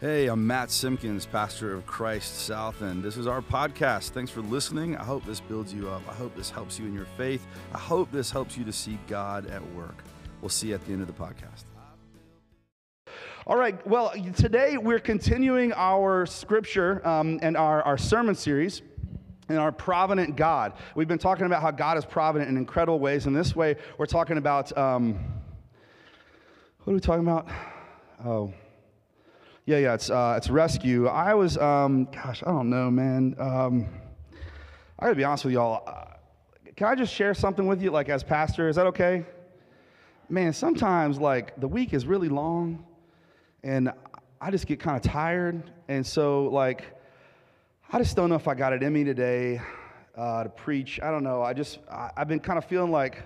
Hey, I'm Matt Simpkins, pastor of Christ South, and this is our podcast. Thanks for listening. I hope this builds you up. I hope this helps you in your faith. I hope this helps you to see God at work. We'll see you at the end of the podcast. All right, well, today we're continuing our scripture um, and our, our sermon series in our provident God. We've been talking about how God is provident in incredible ways. In this way, we're talking about um, what are we talking about? Oh, yeah, yeah, it's, uh, it's rescue. I was, um, gosh, I don't know, man. Um, I gotta be honest with y'all. Uh, can I just share something with you, like as pastor? Is that okay? Man, sometimes like the week is really long, and I just get kind of tired, and so like I just don't know if I got it in me today uh, to preach. I don't know. I just I, I've been kind of feeling like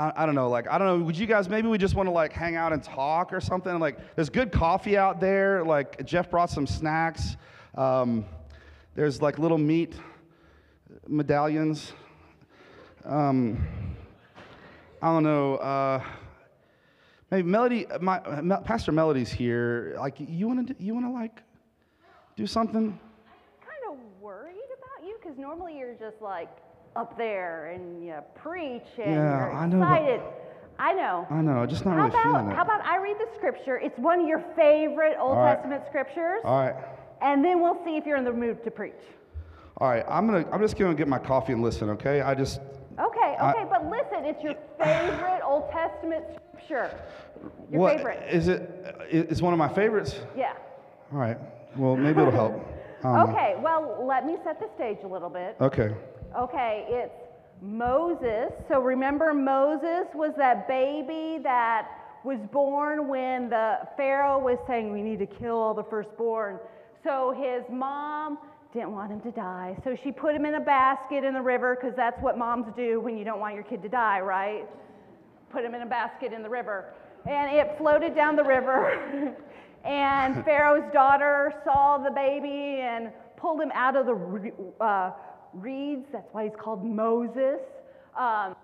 I, I, don't know, like, I don't know, would you guys, maybe we just want to like hang out and talk or something? Like, there's good coffee out there. Like, Jeff brought some snacks. Um, there's like little meat medallions. Um, I don't know. Uh, maybe Melody, my, Pastor Melody's here. Like, you want to, you want to like do something? I'm kind of worried about you because normally you're just like, up there and you preach and yeah, you're I know, excited. I know. I know. Just not how really about, feeling it. How about I read the scripture? It's one of your favorite Old right. Testament scriptures. All right. And then we'll see if you're in the mood to preach. All right. I'm gonna. I'm just gonna get my coffee and listen. Okay. I just. Okay. I- Okay. but listen, it's your favorite Old Testament scripture. Your what favorite. is it? It's one of my favorites. Yeah. All right. Well, maybe it'll help. I don't know. Okay. Well, let me set the stage a little bit. Okay. Okay, it's Moses. So remember, Moses was that baby that was born when the Pharaoh was saying, We need to kill all the firstborn. So his mom didn't want him to die. So she put him in a basket in the river because that's what moms do when you don't want your kid to die, right? Put him in a basket in the river. And it floated down the river. and Pharaoh's daughter saw the baby and pulled him out of the uh, reeds. That's why he's called Moses. Um,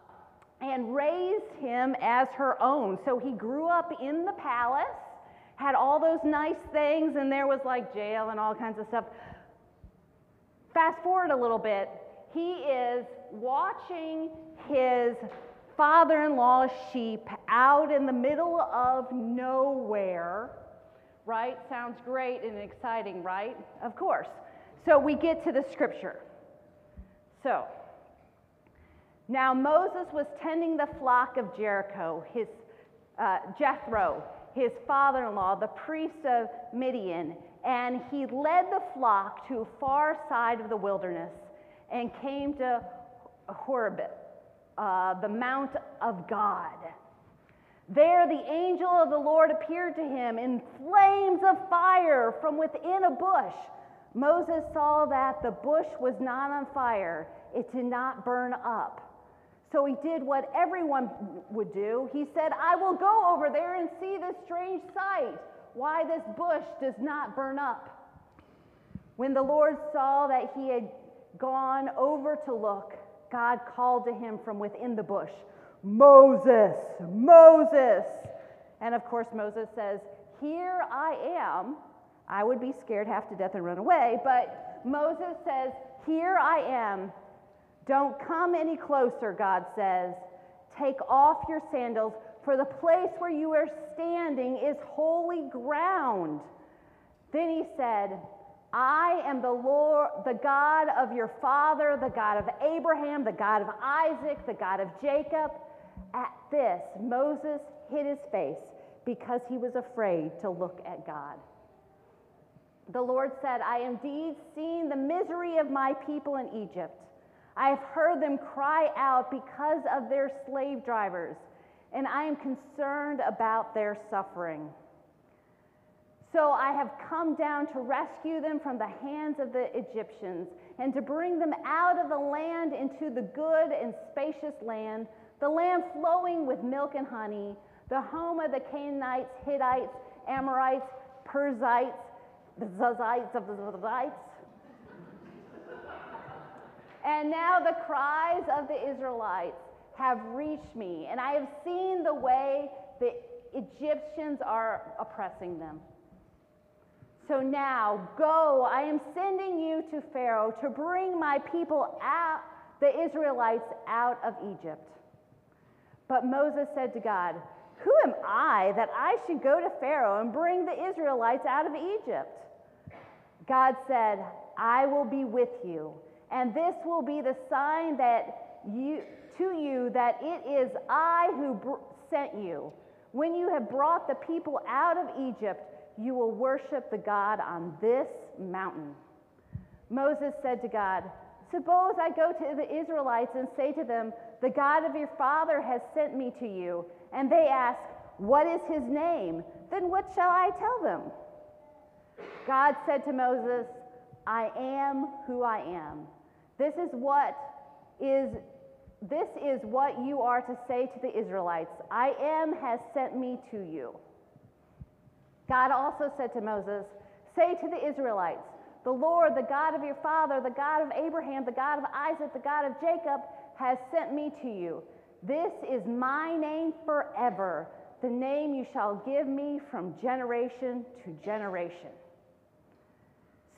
and raised him as her own. So he grew up in the palace, had all those nice things, and there was like jail and all kinds of stuff. Fast forward a little bit, he is watching his father in law's sheep out in the middle of nowhere. Right? Sounds great and exciting, right? Of course. So we get to the scripture. So, now Moses was tending the flock of Jericho, his uh, Jethro, his father-in-law, the priest of Midian, and he led the flock to a far side of the wilderness and came to Horeb, uh, the mount of God. There the angel of the Lord appeared to him in flames of fire from within a bush. Moses saw that the bush was not on fire, it did not burn up. So he did what everyone would do. He said, I will go over there and see this strange sight, why this bush does not burn up. When the Lord saw that he had gone over to look, God called to him from within the bush, Moses, Moses. And of course, Moses says, Here I am. I would be scared half to death and run away, but Moses says, Here I am. Don't come any closer, God says. Take off your sandals, for the place where you are standing is holy ground. Then he said, I am the Lord, the God of your father, the God of Abraham, the God of Isaac, the God of Jacob. At this, Moses hid his face because he was afraid to look at God. The Lord said, I indeed seen the misery of my people in Egypt. I have heard them cry out because of their slave drivers, and I am concerned about their suffering. So I have come down to rescue them from the hands of the Egyptians and to bring them out of the land into the good and spacious land, the land flowing with milk and honey, the home of the Canaanites, Hittites, Amorites, Perizzites, the Zazites of the Zazites. And now the cries of the Israelites have reached me, and I have seen the way the Egyptians are oppressing them. So now go, I am sending you to Pharaoh to bring my people out, the Israelites out of Egypt. But Moses said to God, Who am I that I should go to Pharaoh and bring the Israelites out of Egypt? God said, I will be with you, and this will be the sign that you to you that it is I who br- sent you. When you have brought the people out of Egypt, you will worship the God on this mountain. Moses said to God, Suppose I go to the Israelites and say to them, The God of your father has sent me to you. And they ask, What is his name? Then what shall I tell them? God said to Moses, I am who I am. This is what is this is what you are to say to the Israelites. I am has sent me to you. God also said to Moses, Say to the Israelites, The Lord, the God of your father, the God of Abraham, the God of Isaac, the God of Jacob, has sent me to you. This is my name forever, the name you shall give me from generation to generation.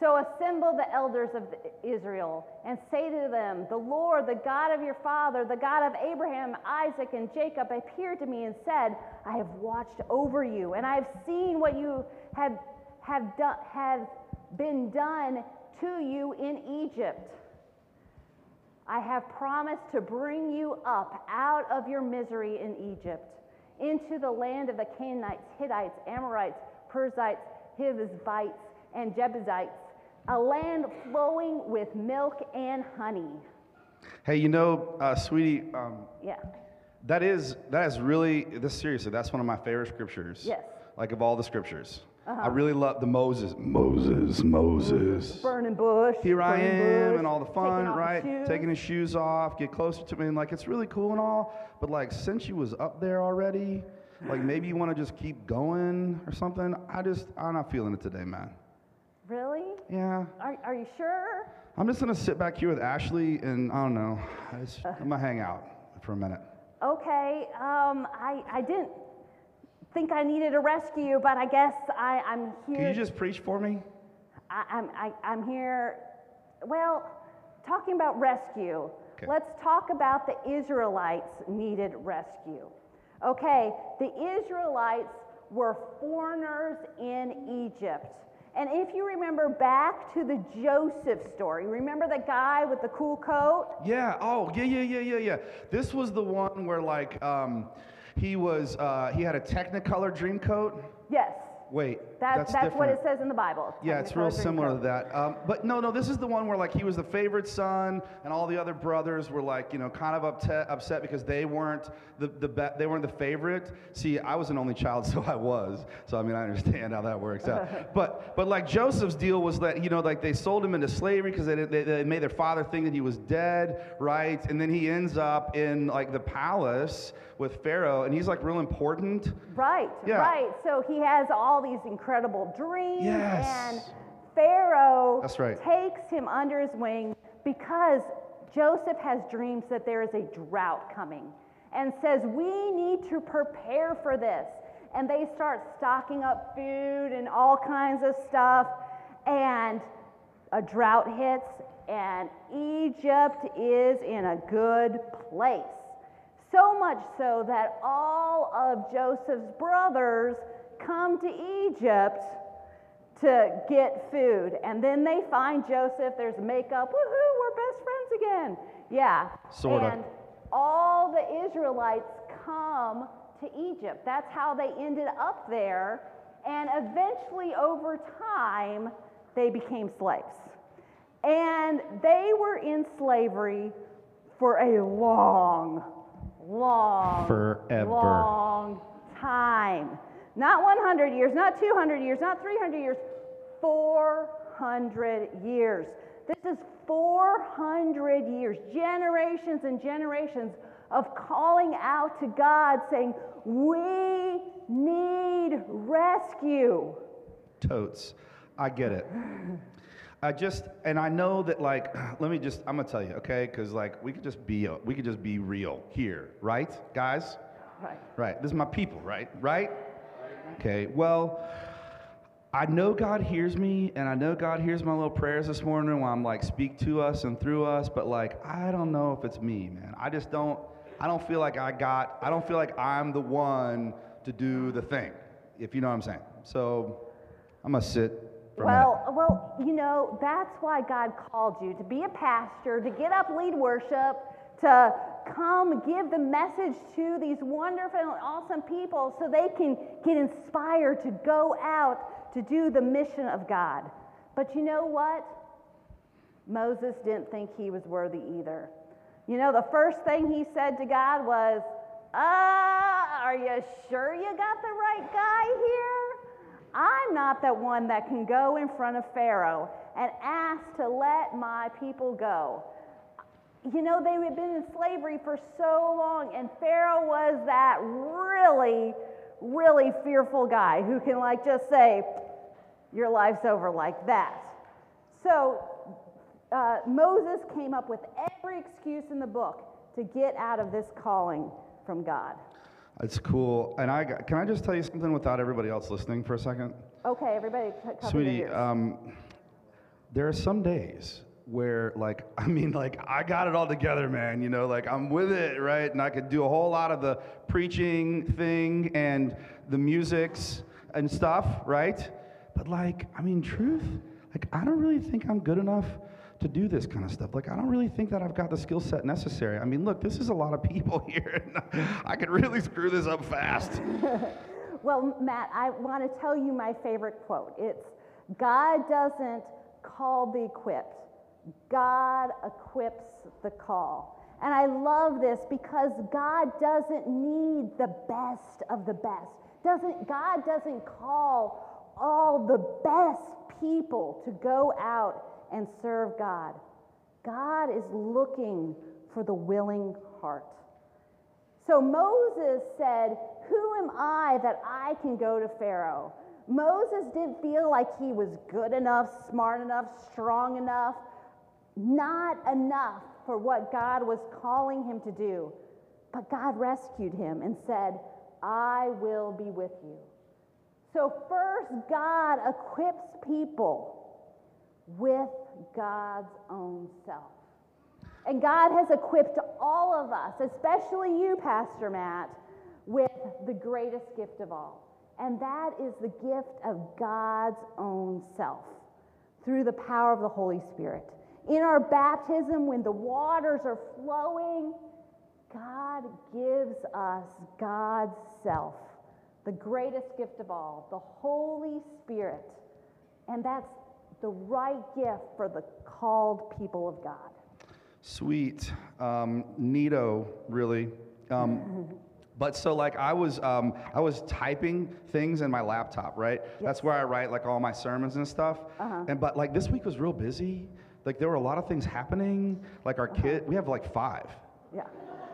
So assemble the elders of Israel and say to them, The Lord, the God of your father, the God of Abraham, Isaac, and Jacob, appeared to me and said, I have watched over you, and I have seen what you have, have, done, have been done to you in Egypt. I have promised to bring you up out of your misery in Egypt into the land of the Canaanites, Hittites, Amorites, Perizzites, Hivites, and Jebusites a land flowing with milk and honey. Hey, you know, uh, sweetie, um, Yeah. that is that is really this seriously. That's one of my favorite scriptures. Yes. Like of all the scriptures, Uh-huh. I really love the Moses, Moses, Moses. Burning bush. Here I am bush, and all the fun, taking right? Taking his shoes off, get closer to me, and like it's really cool and all. But like since you was up there already, like maybe you want to just keep going or something. I just I'm not feeling it today, man. Really? Yeah, Are, are you sure? I'm just gonna sit back here with Ashley and I don't know. I just, I'm gonna hang out for a minute. Okay. Um, I, I didn't think I needed a rescue, but I guess I, I'm here. Can you just preach for me? I, I'm, I, I'm here. Well, talking about rescue, Okay. let's talk about the Israelites needed rescue. Okay, the Israelites were foreigners in Egypt. And if you remember back to the Joseph story, remember the guy with the cool coat? Yeah. Oh, yeah, yeah, yeah, yeah, yeah. This was the one where like um, he was uh, he had a Technicolor dream coat. Yes. Wait, That, that's, that's, what it says in the Bible. Yeah, it's real similar to that. Um, but no, no, this is the one where like he was the favorite son, and all the other brothers were like, you know, kind of upset, upset because they weren't the the be- they weren't the favorite. See, I was an only child, so I was. So I mean, I understand how that works out. but but like Joseph's deal was that you know like they sold him into slavery because they, they they made their father think that he was dead, right? And then he ends up in like the palace with Pharaoh, and he's like real important. Right, Yeah. right. So he has all these incredible dreams, Yes. and Pharaoh That's right. takes him under his wing because Joseph has dreams that there is a drought coming and says, We need to prepare for this. And they start stocking up food and all kinds of stuff, and a drought hits, and Egypt is in a good place. So much so that all of Joseph's brothers come to Egypt to get food. And then they find Joseph, there's makeup, woohoo, we're best friends again. Yeah. Sorta. And all the Israelites come to Egypt. That's how they ended up there. And eventually, over time, they became slaves. And they were in slavery for a long, long, Forever. long time. Not 100 years, not 200 years, not 300 years, 400 years. This is 400 years, generations and generations of calling out to God saying, We need rescue. Totes. I get it. I just, and I know that, like, let me just, I'm gonna tell you, okay? Because, like, we could just be, we could just be real here, right, guys? Right. Right. This is my people, right? Right? Okay. Well, I know God hears me, and I know God hears my little prayers this morning when I'm like, speak to us and through us, but like, I don't know if it's me, man. I just don't, I don't feel like I got, I don't feel like I'm the one to do the thing, if you know what I'm saying. So I'm gonna sit for a. Well, well, you know, that's why God called you to be a pastor, to get up, lead worship, to come give the message to these wonderful and awesome people so they can get inspired to go out to do the mission of God. But you know what? Moses didn't think he was worthy either. You know, the first thing he said to God was, uh, are you sure you got the right guy here? I'm not the one that can go in front of Pharaoh and ask to let my people go. You know, they had been in slavery for so long, and Pharaoh was that really, really fearful guy who can, like, just say, Your life's over like that. So uh, Moses came up with every excuse in the book to get out of this calling from God. It's cool. And I got- can I just tell you something without everybody else listening for a second? Okay, everybody, Sweetie, um, there are some days where, like, I mean, like, I got it all together, man. You know, like, I'm with it, right? And I could do a whole lot of the preaching thing and the musics and stuff, right? But, like, I mean, truth, like, I don't really think I'm good enough to do this kind of stuff. Like, I don't really think that I've got the skill set necessary. I mean, look, this is a lot of people here. I could really screw this up fast. Well, Matt, I want to tell you my favorite quote. It's God doesn't call the equipped, God equips the call. And I love this because God doesn't need the best of the best. Doesn't God doesn't call all the best people to go out and serve God. God is looking for the willing heart. So Moses said, Who am I that I can go to Pharaoh? Moses didn't feel like he was good enough, smart enough, strong enough, not enough for what God was calling him to do. But God rescued him and said, I will be with you. So, first, God equips people with God's own self. And God has equipped all of us, especially you, Pastor Matt, with the greatest gift of all. And that is the gift of God's own self through the power of the Holy Spirit. In our baptism, when the waters are flowing, God gives us God's self, the greatest gift of all, the Holy Spirit. And that's the right gift for the called people of God. Sweet. Um, neato, really. Um, but so like I was um, I was typing things in my laptop, right? That's where I write like all my sermons and stuff. Uh-huh. And but like this week was real busy. Like there were a lot of things happening. Like our kid, we have like five, Yeah.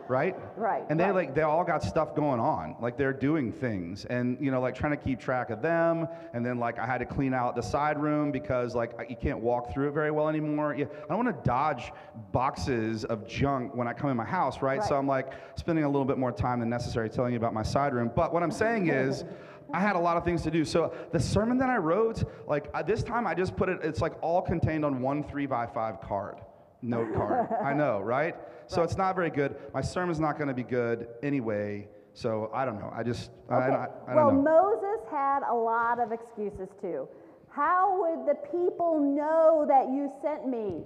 right? Right, And they right. like they all got stuff going on. Like they're doing things, and you know like trying to keep track of them. And then like I had to clean out the side room because like I- you can't walk through it very well anymore. Yeah, I don't want to dodge boxes of junk when I come in my house, right? So I'm like spending a little bit more time than necessary telling you about my side room. But what I'm saying is. I had a lot of things to do. So the sermon that I wrote, like this time I just put it, it's like all contained on one three by five card, note card. I know, right? So it's not very good. My sermon's not going to be good anyway. So I don't know. I just, I, Okay. I, I well, don't know. Moses had a lot of excuses too. How would the people know that you sent me?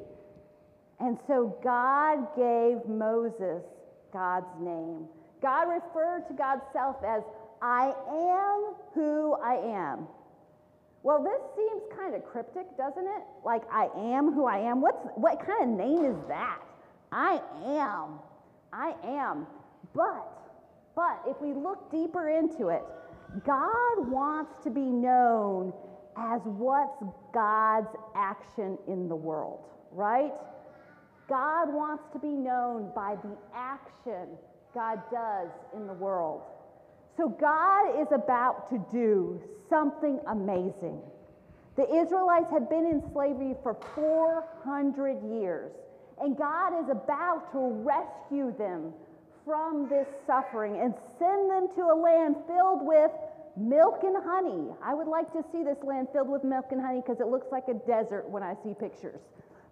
And so God gave Moses God's name. God referred to God's self as, I am who I am. Well, this seems kind of cryptic, doesn't it? Like, I am who I am. What's, what kind of name is that? I am. I am. But, but if we look deeper into it, God wants to be known as what's God's action in the world, right? God wants to be known by the action God does in the world. So God is about to do something amazing. The Israelites had been in slavery for 400 years, and God is about to rescue them from this suffering and send them to a land filled with milk and honey. I would like to see this land filled with milk and honey because it looks like a desert when I see pictures.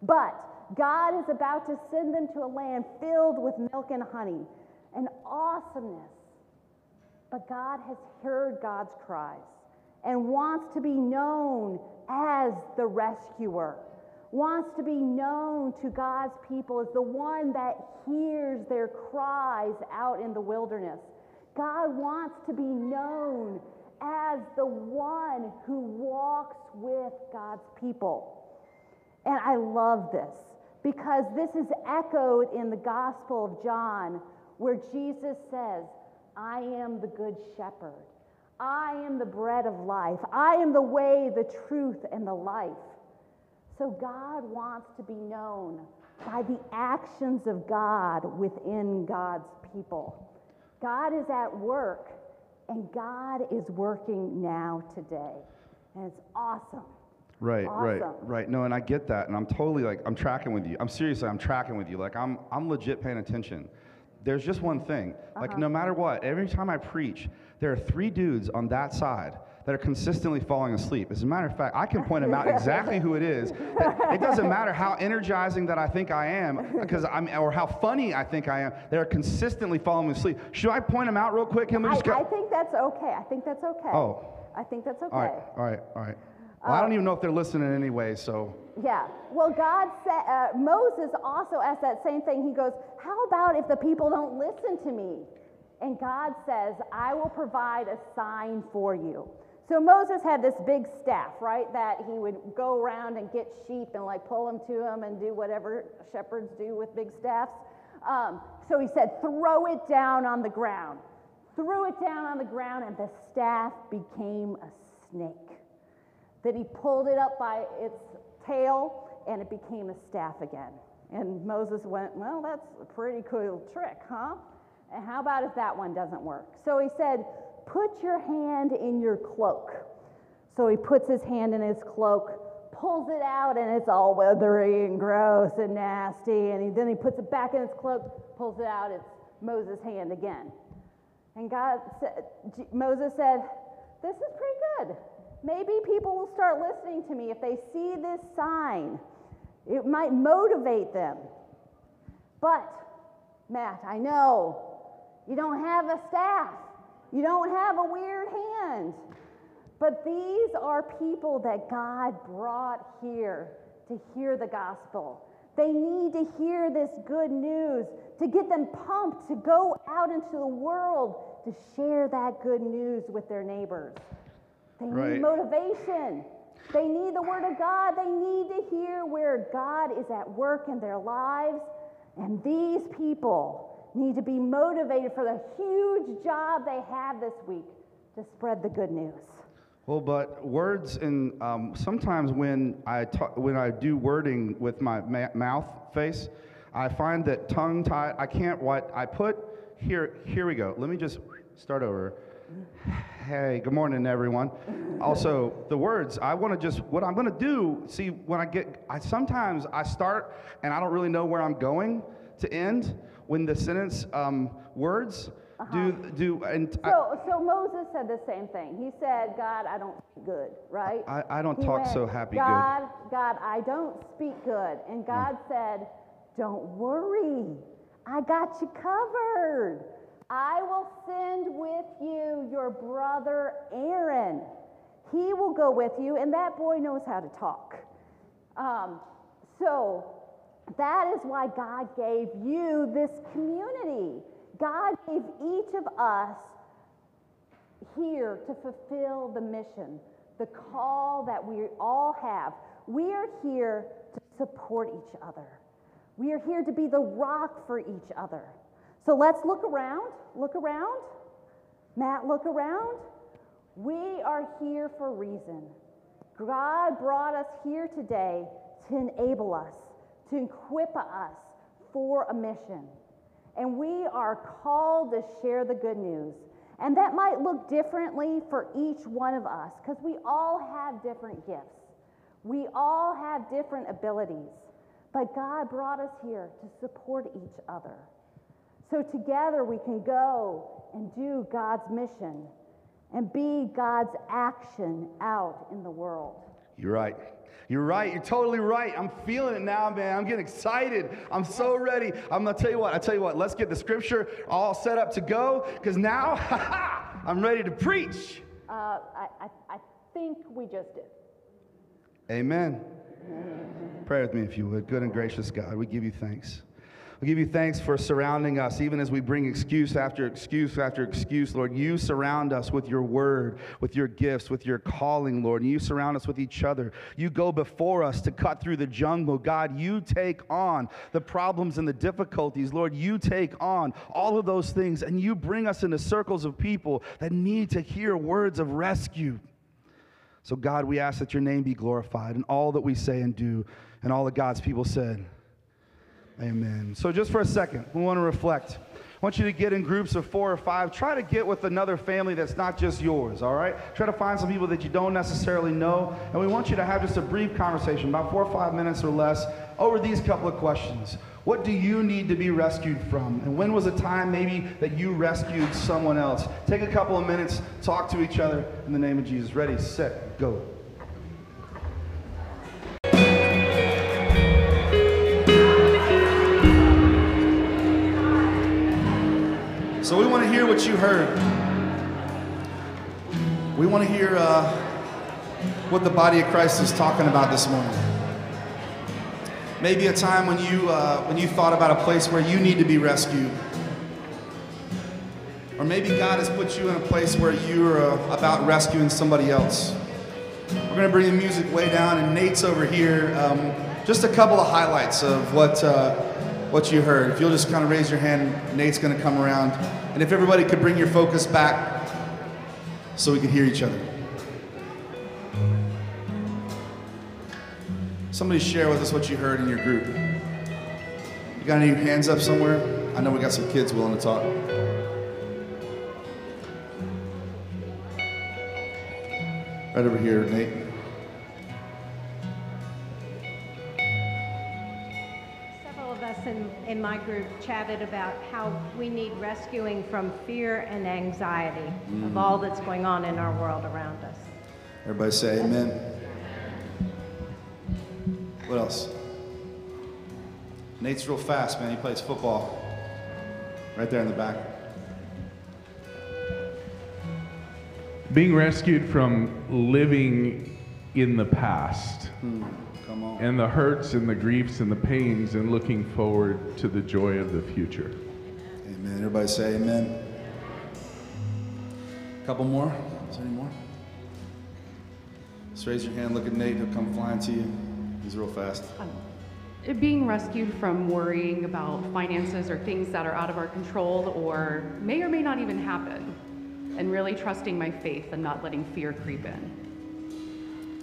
But God is about to send them to a land filled with milk and honey, an awesomeness. But God has heard God's cries and wants to be known as the rescuer, wants to be known to God's people as the one that hears their cries out in the wilderness. God wants to be known as the one who walks with God's people. And I love this because this is echoed in the Gospel of John, where Jesus says, I am the good shepherd. I am the bread of life. I am the way, the truth, and the life. So God wants to be known by the actions of God within God's people. God is at work, and God is working now today. And it's awesome. Right, right, right. No, and I get that, and I'm totally like I'm tracking with you. I'm seriously, I'm tracking with you. Like I'm, I'm legit paying attention. There's just one thing. Like Uh-huh. no matter what, every time I preach, there are three dudes on that side that are consistently falling asleep. As a matter of fact, I can point them out exactly who it is. It doesn't matter how energizing that I think I am, because I'm, or how funny I think I am. They're consistently falling asleep. Should I point them out real quick? Can we I, just go? I think that's okay. I think that's okay. Oh. I think that's okay. all right, all right, all right. Well, I don't even know if they're listening anyway, so. Yeah. Well, God said, uh, Moses also asked that same thing. He goes, How about if the people don't listen to me? And God says, I will provide a sign for you. So Moses had this big staff, right, that he would go around and get sheep and like pull them to him and do whatever shepherds do with big staffs. Um, so he said, Throw it down on the ground. Threw it down on the ground, and the staff became a snake that he pulled it up by its tail and it became a staff again. And Moses went, Well, that's a pretty cool trick, huh? And how about if that one doesn't work? So he said, Put your hand in your cloak. So he puts his hand in his cloak, pulls it out, and it's all weathery and gross and nasty. And he, then he puts it back in his cloak, pulls it out, it's Moses' hand again. And God said, Moses said, This is pretty good. Maybe people will start listening to me if they see this sign. It might motivate them. But, Matt, I know you don't have a staff, you don't have a weird hand. But these are people that God brought here to hear the gospel. They need to hear this good news to get them pumped to go out into the world to share that good news with their neighbors. They Right. need motivation. They need the Word of God. They need to hear where God is at work in their lives. And these people need to be motivated for the huge job they have this week to spread the good news. Well, but words and um, sometimes when I talk, when I do wording with my ma- mouth face, I find that tongue tied. I can't. What I put here. Here we go. Let me just start over. Hey, good morning, everyone. Also, the words. I want to just what I'm going to do. See, when I get, I sometimes I start and I don't really know where I'm going to end. When the sentence um, words do do and I- So, so Moses said the same thing. He said, God, I don't speak good, right? I, I don't He talk went, so happy good. God, God, I don't speak good. And God said, Don't worry. I got you covered. I will send with you your brother Aaron. He will go with you, and that boy knows how to talk. Um, so that is why God gave you this community. God gave each of us here to fulfill the mission, the call that we all have. We are here to support each other. We are here to be the rock for each other. So let's look around. Look around. Matt, look around. We are here for a reason. God brought us here today to enable us, to equip us for a mission. And we are called to share the good news. And that might look differently for each one of us because we all have different gifts. We all have different abilities. But God brought us here to support each other. So together we can go and do God's mission and be God's action out in the world. You're right. You're right. You're totally right. I'm feeling it now, man. I'm getting excited. I'm so ready. I'm going to tell you what. I tell you what. Let's get the scripture all set up to go because now I'm ready to preach. Uh, I, I, I think we just did. Amen. Pray with me if you would. Good and gracious God, we give you thanks. We give you thanks for surrounding us, even as we bring excuse after excuse after excuse, Lord. You surround us with your word, with your gifts, with your calling, Lord. And you surround us with each other. You go before us to cut through the jungle. God, you take on the problems and the difficulties, Lord. You take on all of those things, and you bring us into circles of people that need to hear words of rescue. So, God, we ask that your name be glorified in all that we say and do. And all of God's people said, Amen. So, just for a second, we want to reflect. I want you to get in groups of four or five. Try to get with another family that's not just yours, all right? Try to find some people that you don't necessarily know. And we want you to have just a brief conversation, about four or five minutes or less, over these couple of questions. What do you need to be rescued from? And when was a time maybe that you rescued someone else? Take a couple of minutes, talk to each other in the name of Jesus. Ready, set, go. What you heard. We want to hear uh, what the body of Christ is talking about this morning. Maybe a time when you uh, when you thought about a place where you need to be rescued, or maybe God has put you in a place where you're uh, about rescuing somebody else. We're going to bring the music way down, and Nate's over here. Um, just a couple of highlights of what. What you heard. If you'll just kind of raise your hand, Nate's going to come around. And if everybody could bring your focus back so we could hear each other. Somebody share with us what you heard in your group. You got any hands up somewhere? I know we got some kids willing to talk. Right over here, Nate. In, in my group chatted about how we need rescuing from fear and anxiety mm. of all that's going on in our world around us. Everybody say amen. What else? Nate's real fast, man. He plays football. Right there in the back. Being rescued from living in the past. Hmm. And the hurts and the griefs and the pains and looking forward to the joy of the future. Amen. Everybody say amen. A couple more. Is there any more? Just raise your hand, look at Nate, he'll come flying to you. He's real fast. Um, being rescued from worrying about finances or things that are out of our control or may or may not even happen. And really trusting my faith and not letting fear creep in.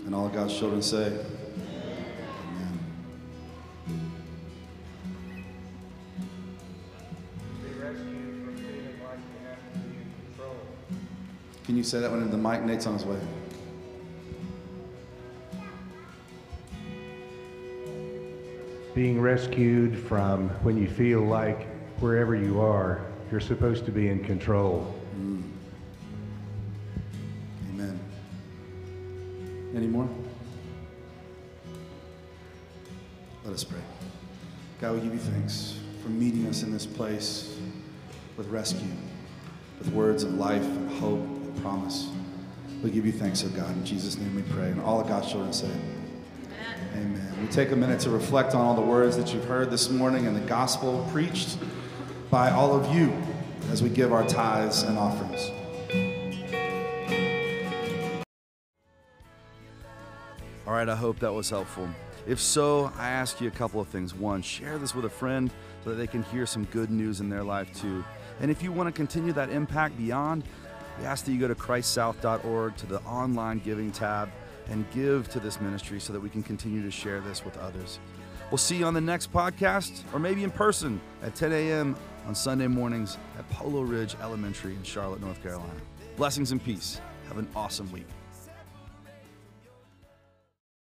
And all God's children say, Can you say that one into the mic? Nate's on his way. Being rescued from when you feel like wherever you are, you're supposed to be in control. Mm. Amen. Any more? Let us pray. God, we give you thanks for meeting us in this place with rescue, with words of life and hope promise. We give you thanks, oh God. In Jesus' name we pray. And all of God's children say, Amen. Amen. We take a minute to reflect on all the words that you've heard this morning and the gospel preached by all of you as we give our tithes and offerings. All right, I hope that was helpful. If so, I ask you a couple of things. One, share this with a friend so that they can hear some good news in their life too. And if you want to continue that impact beyond, we ask that you go to christsouth.org to the online giving tab and give to this ministry so that we can continue to share this with others. We'll see you on the next podcast or maybe in person at 10 a.m. on Sunday mornings at Polo Ridge Elementary in Charlotte, North Carolina. Blessings and peace. Have an awesome week.